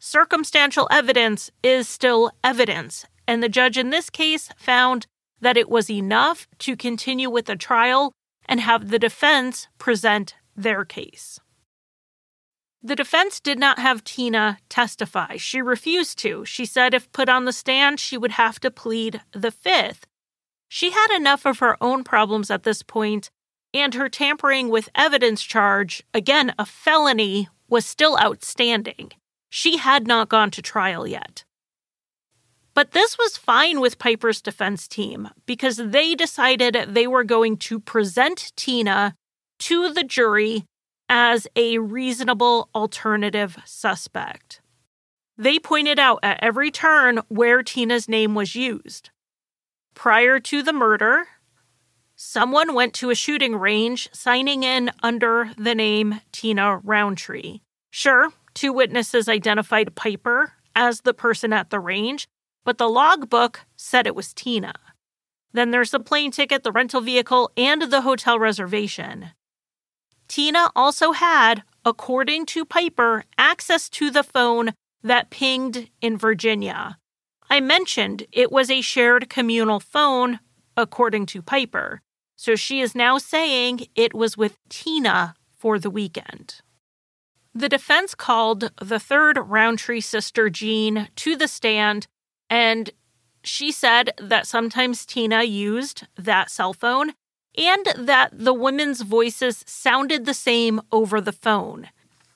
Circumstantial evidence is still evidence, and the judge in this case found that it was enough to continue with the trial and have the defense present their case. The defense did not have Tina testify. She refused to. She said if put on the stand, she would have to plead the fifth. She had enough of her own problems at this point, and her tampering with evidence charge, again a felony, was still outstanding. She had not gone to trial yet. But this was fine with Piper's defense team because they decided they were going to present Tina to the jury as a reasonable alternative suspect. They pointed out at every turn where Tina's name was used. Prior to the murder, someone went to a shooting range signing in under the name Tina Rountree. Sure, two witnesses identified Piper as the person at the range, but the logbook said it was Tina. Then there's the plane ticket, the rental vehicle, and the hotel reservation. Tina also had, according to Piper, access to the phone that pinged in Virginia. I mentioned it was a shared communal phone, according to Piper. So she is now saying it was with Tina for the weekend. The defense called the third Rountree sister, Jean, to the stand and she said that sometimes Tina used that cell phone and that the women's voices sounded the same over the phone.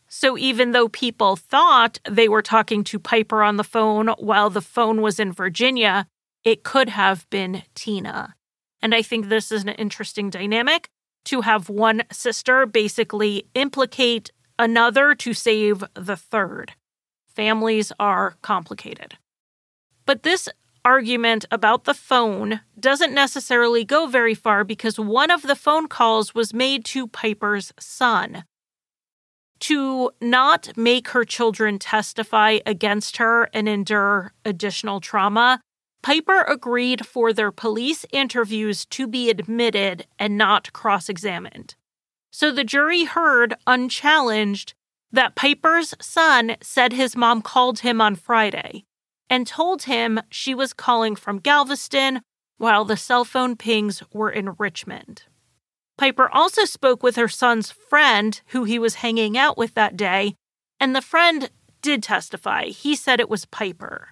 So even though people thought they were talking to Piper on the phone while the phone was in Virginia, it could have been Tina. And I think this is an interesting dynamic to have one sister basically implicate another to save the third. Families are complicated. But this argument about the phone doesn't necessarily go very far because one of the phone calls was made to Piper's son. to not make her children testify against her and endure additional trauma, Piper agreed for their police interviews to be admitted and not cross examined. So the jury heard unchallenged that Piper's son said his mom called him on Friday and told him she was calling from Galveston while the cell phone pings were in Richmond. Piper also spoke with her son's friend, who he was hanging out with that day, and the friend did testify. He said it was Piper.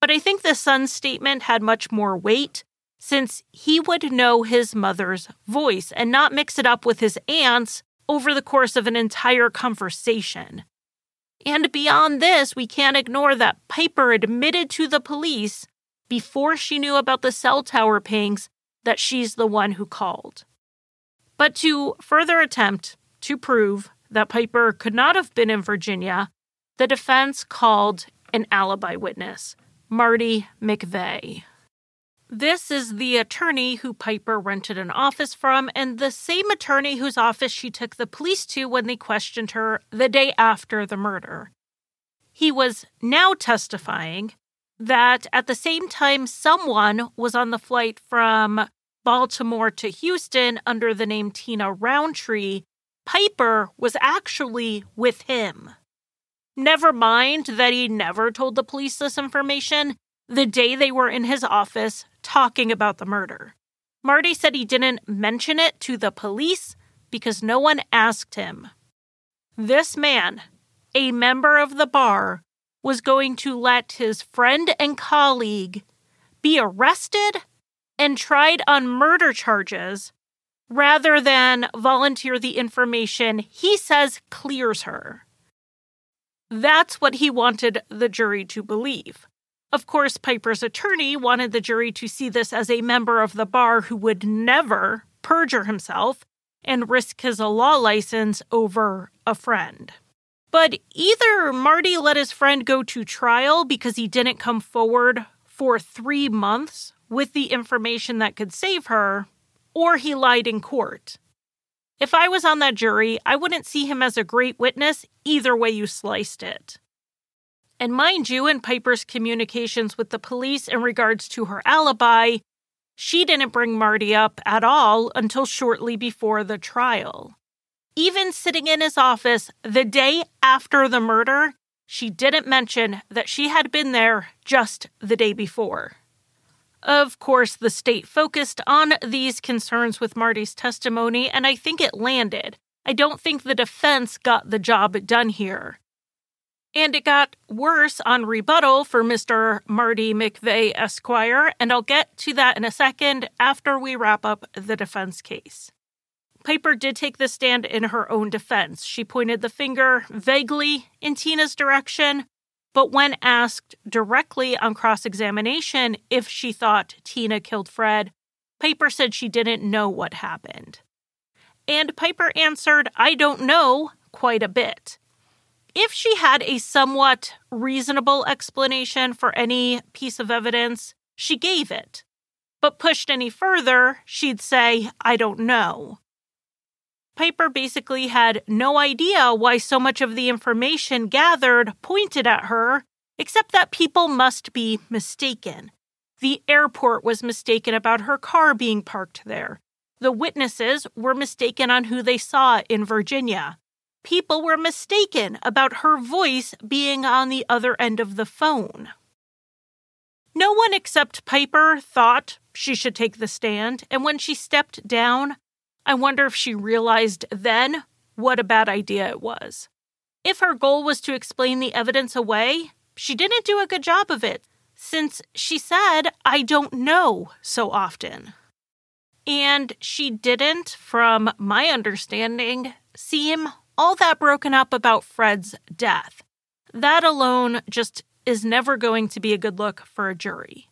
But I think the son's statement had much more weight since he would know his mother's voice and not mix it up with his aunt's over the course of an entire conversation. And beyond this, we can't ignore that Piper admitted to the police before she knew about the cell tower pings that she's the one who called. But to further attempt to prove that Piper could not have been in Virginia, the defense called an alibi witness, Marty McVeigh. This is the attorney who Piper rented an office from, and the same attorney whose office she took the police to when they questioned her the day after the murder. He was now testifying that at the same time someone was on the flight from Baltimore to Houston under the name Tina Rountree, Piper was actually with him. Never mind that he never told the police this information the day they were in his office talking about the murder. Marty said he didn't mention it to the police because no one asked him. This man, a member of the bar, was going to let his friend and colleague be arrested and tried on murder charges rather than volunteer the information he says clears her. That's what he wanted the jury to believe. Of course, Piper's attorney wanted the jury to see this as a member of the bar who would never perjure himself and risk his law license over a friend. But either Marty let his friend go to trial because he didn't come forward for three months with the information that could save her, or he lied in court. If I was on that jury, I wouldn't see him as a great witness either way you sliced it. And mind you, in Piper's communications with the police in regards to her alibi, she didn't bring Marty up at all until shortly before the trial. Even sitting in his office the day after the murder, she didn't mention that she had been there just the day before. Of course, the state focused on these concerns with Marty's testimony, and I think it landed. I don't think the defense got the job done here. And it got worse on rebuttal for Mr. Marty McVeigh Esquire, and I'll get to that in a second after we wrap up the defense case. Piper did take the stand in her own defense. She pointed the finger vaguely in Tina's direction, but when asked directly on cross examination if she thought Tina killed Fred, Piper said she didn't know what happened. And Piper answered, I don't know, quite a bit. If she had a somewhat reasonable explanation for any piece of evidence, she gave it. But pushed any further, she'd say, I don't know. Piper basically had no idea why so much of the information gathered pointed at her, except that people must be mistaken. The airport was mistaken about her car being parked there. The witnesses were mistaken on who they saw in Virginia. People were mistaken about her voice being on the other end of the phone. No one except Piper thought she should take the stand, and when she stepped down, I wonder if she realized then what a bad idea it was. If her goal was to explain the evidence away, she didn't do a good job of it, since she said, I don't know so often. And she didn't, from my understanding, seem all that broken up about Fred's death. That alone just is never going to be a good look for a jury.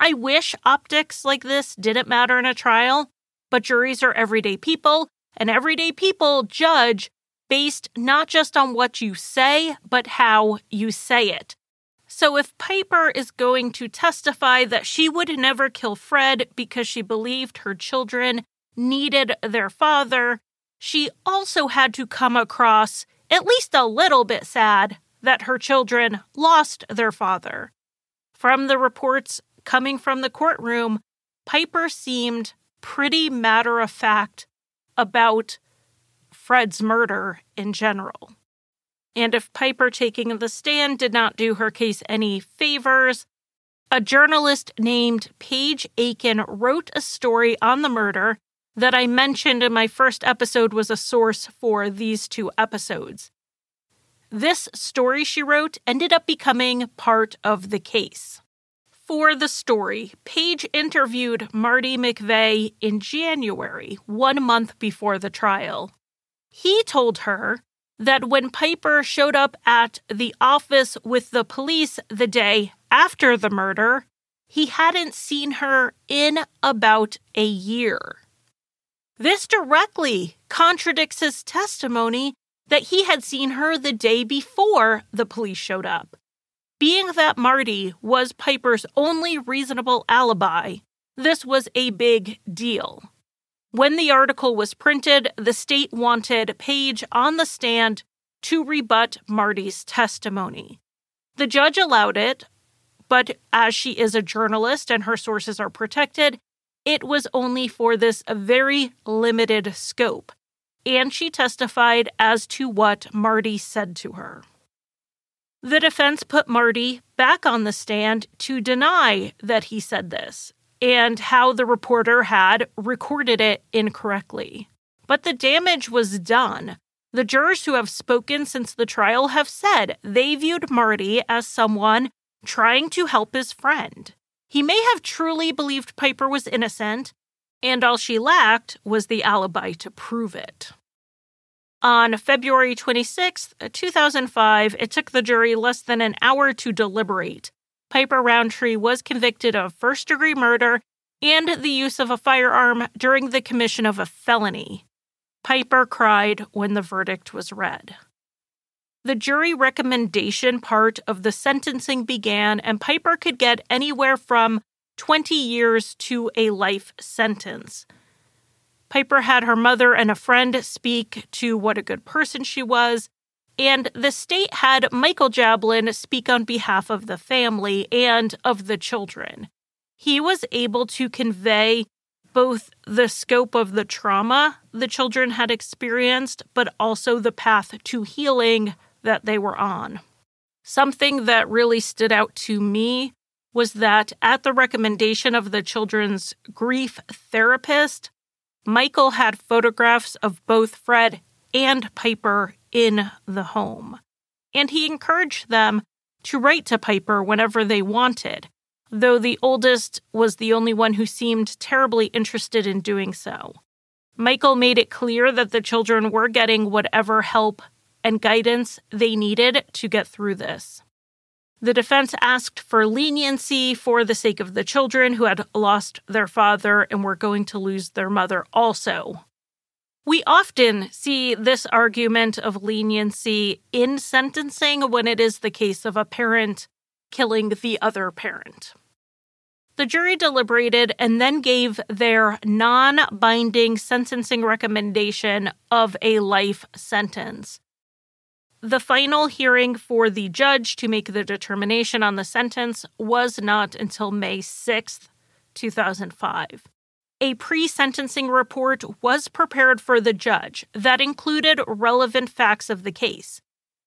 I wish optics like this didn't matter in a trial, but juries are everyday people, and everyday people judge based not just on what you say, but how you say it. So if Piper is going to testify that she would never kill Fred because she believed her children needed their father, she also had to come across at least a little bit sad that her children lost their father. From the reports coming from the courtroom, Piper seemed pretty matter of fact about Fred's murder in general. And if Piper taking the stand did not do her case any favors, a journalist named Paige Aiken wrote a story on the murder that I mentioned in my first episode was a source for these two episodes. This story she wrote ended up becoming part of the case. For the story, Paige interviewed Marty McVeigh in January, one month before the trial. He told her that when Piper showed up at the office with the police the day after the murder, he hadn't seen her in about a year. This directly contradicts his testimony that he had seen her the day before the police showed up. Being that Marty was Piper's only reasonable alibi, this was a big deal. When the article was printed, the state wanted Paige on the stand to rebut Marty's testimony. The judge allowed it, but as she is a journalist and her sources are protected, it was only for this very limited scope, and she testified as to what Marty said to her. The defense put Marty back on the stand to deny that he said this and how the reporter had recorded it incorrectly. But the damage was done. The jurors who have spoken since the trial have said they viewed Marty as someone trying to help his friend. He may have truly believed Piper was innocent, and all she lacked was the alibi to prove it. On February 26, 2005, it took the jury less than an hour to deliberate. Piper Rountree was convicted of first degree murder and the use of a firearm during the commission of a felony. Piper cried when the verdict was read. The jury recommendation part of the sentencing began, and Piper could get anywhere from 20 years to a life sentence. Piper had her mother and a friend speak to what a good person she was, and the state had Michael Jablin speak on behalf of the family and of the children. He was able to convey both the scope of the trauma the children had experienced, but also the path to healing that they were on. Something that really stood out to me was that at the recommendation of the children's grief therapist, Michael had photographs of both Fred and Piper in the home. And he encouraged them to write to Piper whenever they wanted, though the oldest was the only one who seemed terribly interested in doing so. Michael made it clear that the children were getting whatever help and guidance they needed to get through this. The defense asked for leniency for the sake of the children who had lost their father and were going to lose their mother also. We often see this argument of leniency in sentencing when it is the case of a parent killing the other parent. The jury deliberated and then gave their non binding sentencing recommendation of a life sentence. The final hearing for the judge to make the determination on the sentence was not until May 6th, 2005. A pre sentencing report was prepared for the judge that included relevant facts of the case.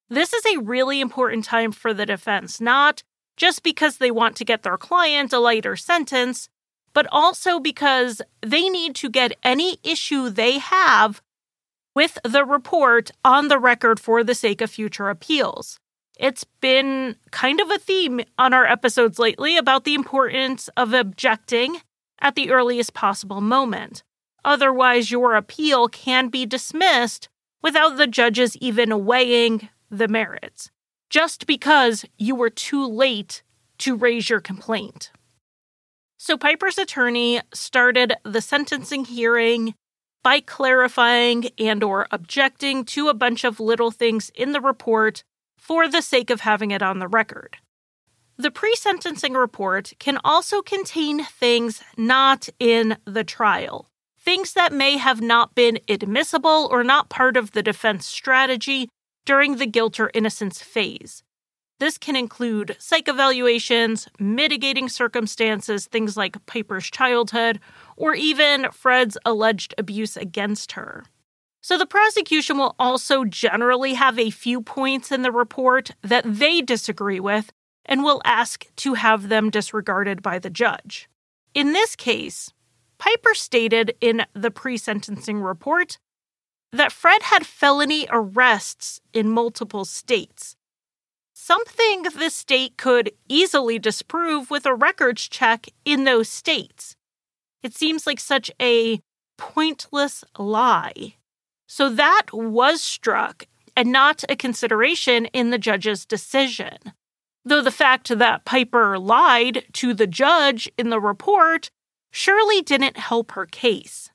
This is a really important time for the defense, not just because they want to get their client a lighter sentence, but also because they need to get any issue they have with the report on the record for the sake of future appeals. It's been kind of a theme on our episodes lately about the importance of objecting at the earliest possible moment. Otherwise, your appeal can be dismissed without the judges even weighing the merits, just because you were too late to raise your complaint. So Piper's attorney started the sentencing hearing by clarifying and or objecting to a bunch of little things in the report for the sake of having it on the record. The pre-sentencing report can also contain things not in the trial, things that may have not been admissible or not part of the defense strategy during the guilt or innocence phase. This can include psych evaluations, mitigating circumstances, things like Piper's childhood, or even Fred's alleged abuse against her. So the prosecution will also generally have a few points in the report that they disagree with and will ask to have them disregarded by the judge. In this case, Piper stated in the pre sentencing report that Fred had felony arrests in multiple states, something the state could easily disprove with a records check in those states. It seems like such a pointless lie. So that was struck and not a consideration in the judge's decision. Though the fact that Piper lied to the judge in the report surely didn't help her case.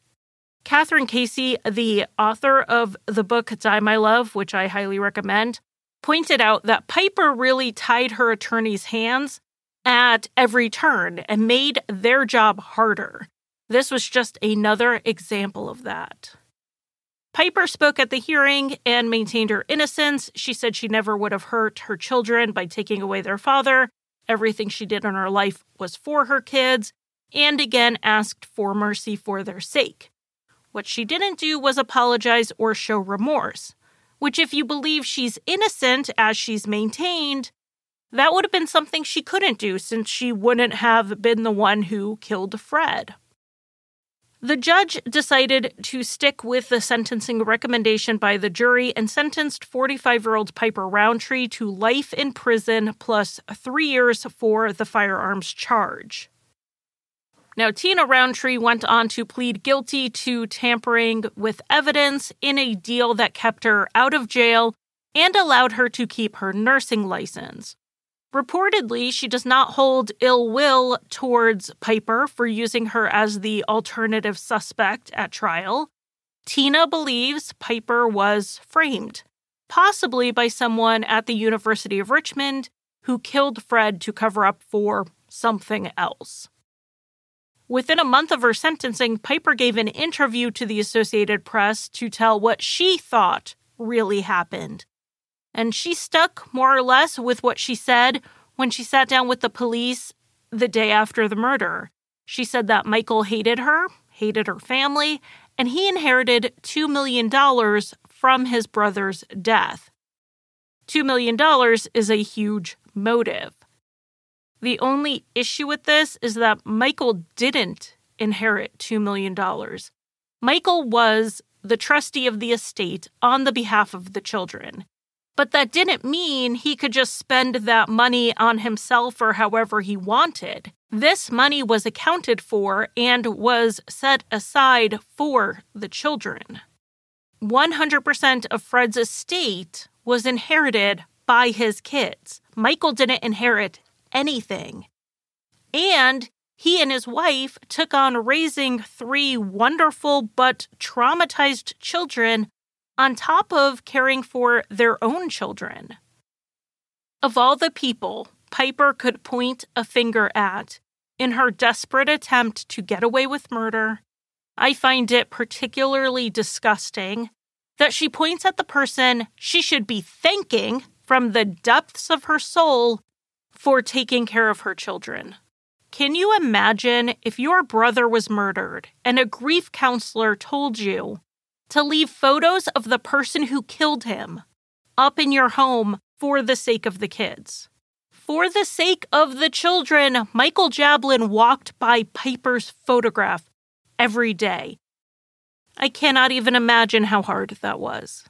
Kathryn Casey, the author of the book Die My Love, which I highly recommend, pointed out that Piper really tied her attorney's hands at every turn and made their job harder. This was just another example of that. Piper spoke at the hearing and maintained her innocence. She said she never would have hurt her children by taking away their father. Everything she did in her life was for her kids, and again asked for mercy for their sake. What she didn't do was apologize or show remorse, which, if you believe she's innocent as she's maintained, that would have been something she couldn't do since she wouldn't have been the one who killed Fred. The judge decided to stick with the sentencing recommendation by the jury and sentenced 45 year old Piper Rountree to life in prison plus three years for the firearms charge. Now, Tina Rountree went on to plead guilty to tampering with evidence in a deal that kept her out of jail and allowed her to keep her nursing license. Reportedly, she does not hold ill will towards Piper for using her as the alternative suspect at trial. Tina believes Piper was framed, possibly by someone at the University of Richmond who killed Fred to cover up for something else. Within a month of her sentencing, Piper gave an interview to the Associated Press to tell what she thought really happened. And she stuck more or less with what she said when she sat down with the police the day after the murder. She said that Michael hated her, hated her family, and he inherited $2 million from his brother's death. $2 million is a huge motive. The only issue with this is that Michael didn't inherit $2 million. Michael was the trustee of the estate on the behalf of the children. But that didn't mean he could just spend that money on himself or however he wanted. This money was accounted for and was set aside for the children. 100% of Fred's estate was inherited by his kids. Michael didn't inherit anything. And he and his wife took on raising three wonderful but traumatized children on top of caring for their own children. Of all the people Piper could point a finger at in her desperate attempt to get away with murder, I find it particularly disgusting that she points at the person she should be thanking from the depths of her soul for taking care of her children. Can you imagine if your brother was murdered and a grief counselor told you to leave photos of the person who killed him up in your home for the sake of the kids? For the sake of the children, Michael Jablin walked by Piper's photograph every day. I cannot even imagine how hard that was.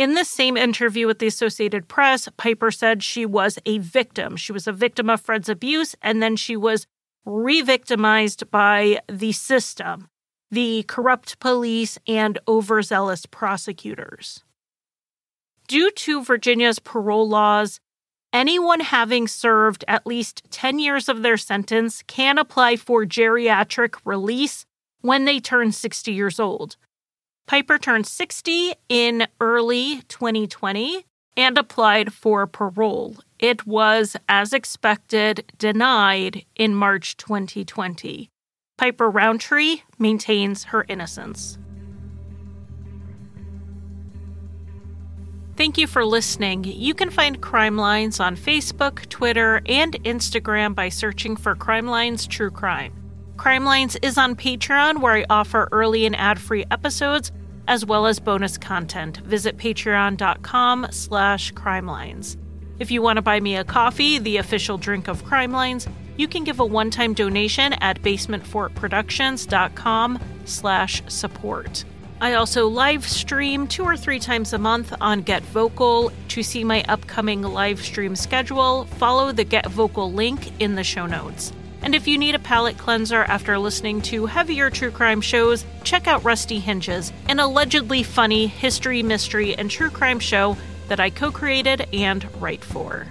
In this same interview with the Associated Press, Piper said she was a victim. She was a victim of Fred's abuse, and then she was re victimized by the system, the corrupt police, and overzealous prosecutors. Due to Virginia's parole laws, anyone having served at least 10 years of their sentence can apply for geriatric release when they turn 60 years old. Piper turned 60 in early 2020 and applied for parole. It was, as expected, denied in March 2020. Piper Rountree maintains her innocence. Thank you for listening. You can find Crime Lines on Facebook, Twitter, and Instagram by searching for Crime Lines True Crime. Crime Lines is on Patreon, where I offer early and ad-free episodes, as well as bonus content. Visit patreon.com slash crimelines. If you want to buy me a coffee, the official drink of Crime Lines, you can give a one-time donation at basementfortproductions.com slash support. I also live stream two or three times a month on Get Vocal. To see my upcoming live stream schedule, follow the Get Vocal link in the show notes. And if you need a palate cleanser after listening to heavier true crime shows, check out Rusty Hinges, an allegedly funny history, mystery, and true crime show that I co created and write for.